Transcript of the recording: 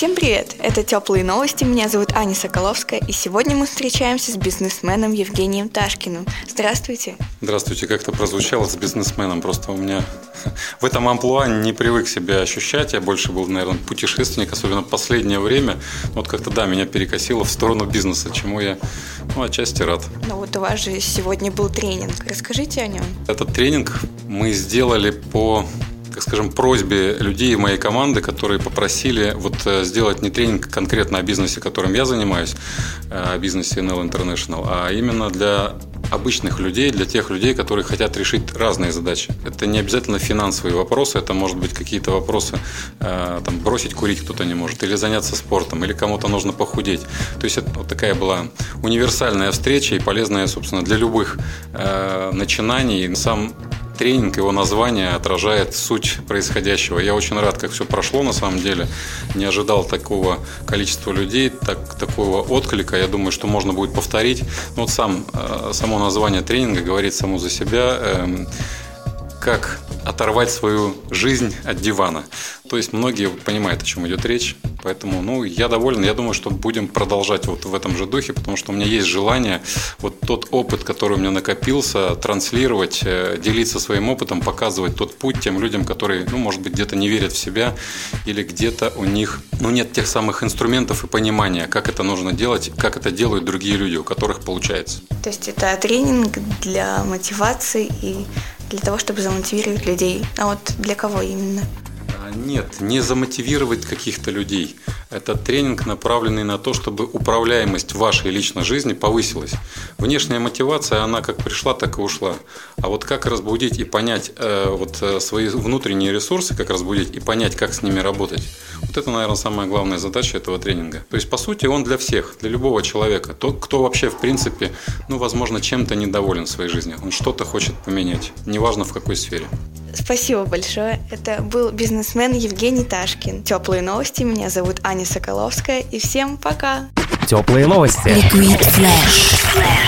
Всем привет! Это «Теплые новости», меня зовут Аня Соколовская, и сегодня мы встречаемся с бизнесменом Евгением Ташкиным. Здравствуйте! Здравствуйте, как-то прозвучало с бизнесменом, просто у меня в этом амплуа не привык себя ощущать, я больше был, наверное, путешественник, особенно в последнее время, вот как-то, да, меня перекосило в сторону бизнеса, чему я, ну, отчасти рад. Ну вот у вас же сегодня был тренинг, расскажите о нем. Этот тренинг мы сделали по так скажем, просьбе людей моей команды, которые попросили вот э, сделать не тренинг конкретно о бизнесе, которым я занимаюсь, э, о бизнесе NL International, а именно для обычных людей, для тех людей, которые хотят решить разные задачи. Это не обязательно финансовые вопросы, это может быть какие-то вопросы, э, там, бросить курить кто-то не может, или заняться спортом, или кому-то нужно похудеть. То есть это вот такая была универсальная встреча и полезная, собственно, для любых э, начинаний. Сам тренинг, его название отражает суть происходящего. Я очень рад, как все прошло на самом деле. Не ожидал такого количества людей, так, такого отклика. Я думаю, что можно будет повторить. Но вот сам, э, само название тренинга говорит само за себя. Эм, как оторвать свою жизнь от дивана. То есть многие понимают, о чем идет речь. Поэтому, ну, я доволен. Я думаю, что будем продолжать вот в этом же духе, потому что у меня есть желание вот тот опыт, который у меня накопился, транслировать, э, делиться своим опытом, показывать тот путь тем людям, которые, ну, может быть, где-то не верят в себя или где-то у них, ну, нет тех самых инструментов и понимания, как это нужно делать, как это делают другие люди, у которых получается. То есть это тренинг для мотивации и для того, чтобы замотивировать людей. А вот для кого именно? Нет, не замотивировать каких-то людей. Это тренинг, направленный на то, чтобы управляемость вашей личной жизни повысилась. Внешняя мотивация, она как пришла, так и ушла. А вот как разбудить и понять э, вот э, свои внутренние ресурсы, как разбудить и понять, как с ними работать, вот это, наверное, самая главная задача этого тренинга. То есть, по сути, он для всех, для любого человека. Тот, кто вообще, в принципе, ну, возможно, чем-то недоволен в своей жизни. Он что-то хочет поменять, неважно в какой сфере. Спасибо большое. Это был бизнесмен Евгений Ташкин. Теплые новости. Меня зовут Аня Соколовская. И всем пока. Теплые новости. Liquid Flash.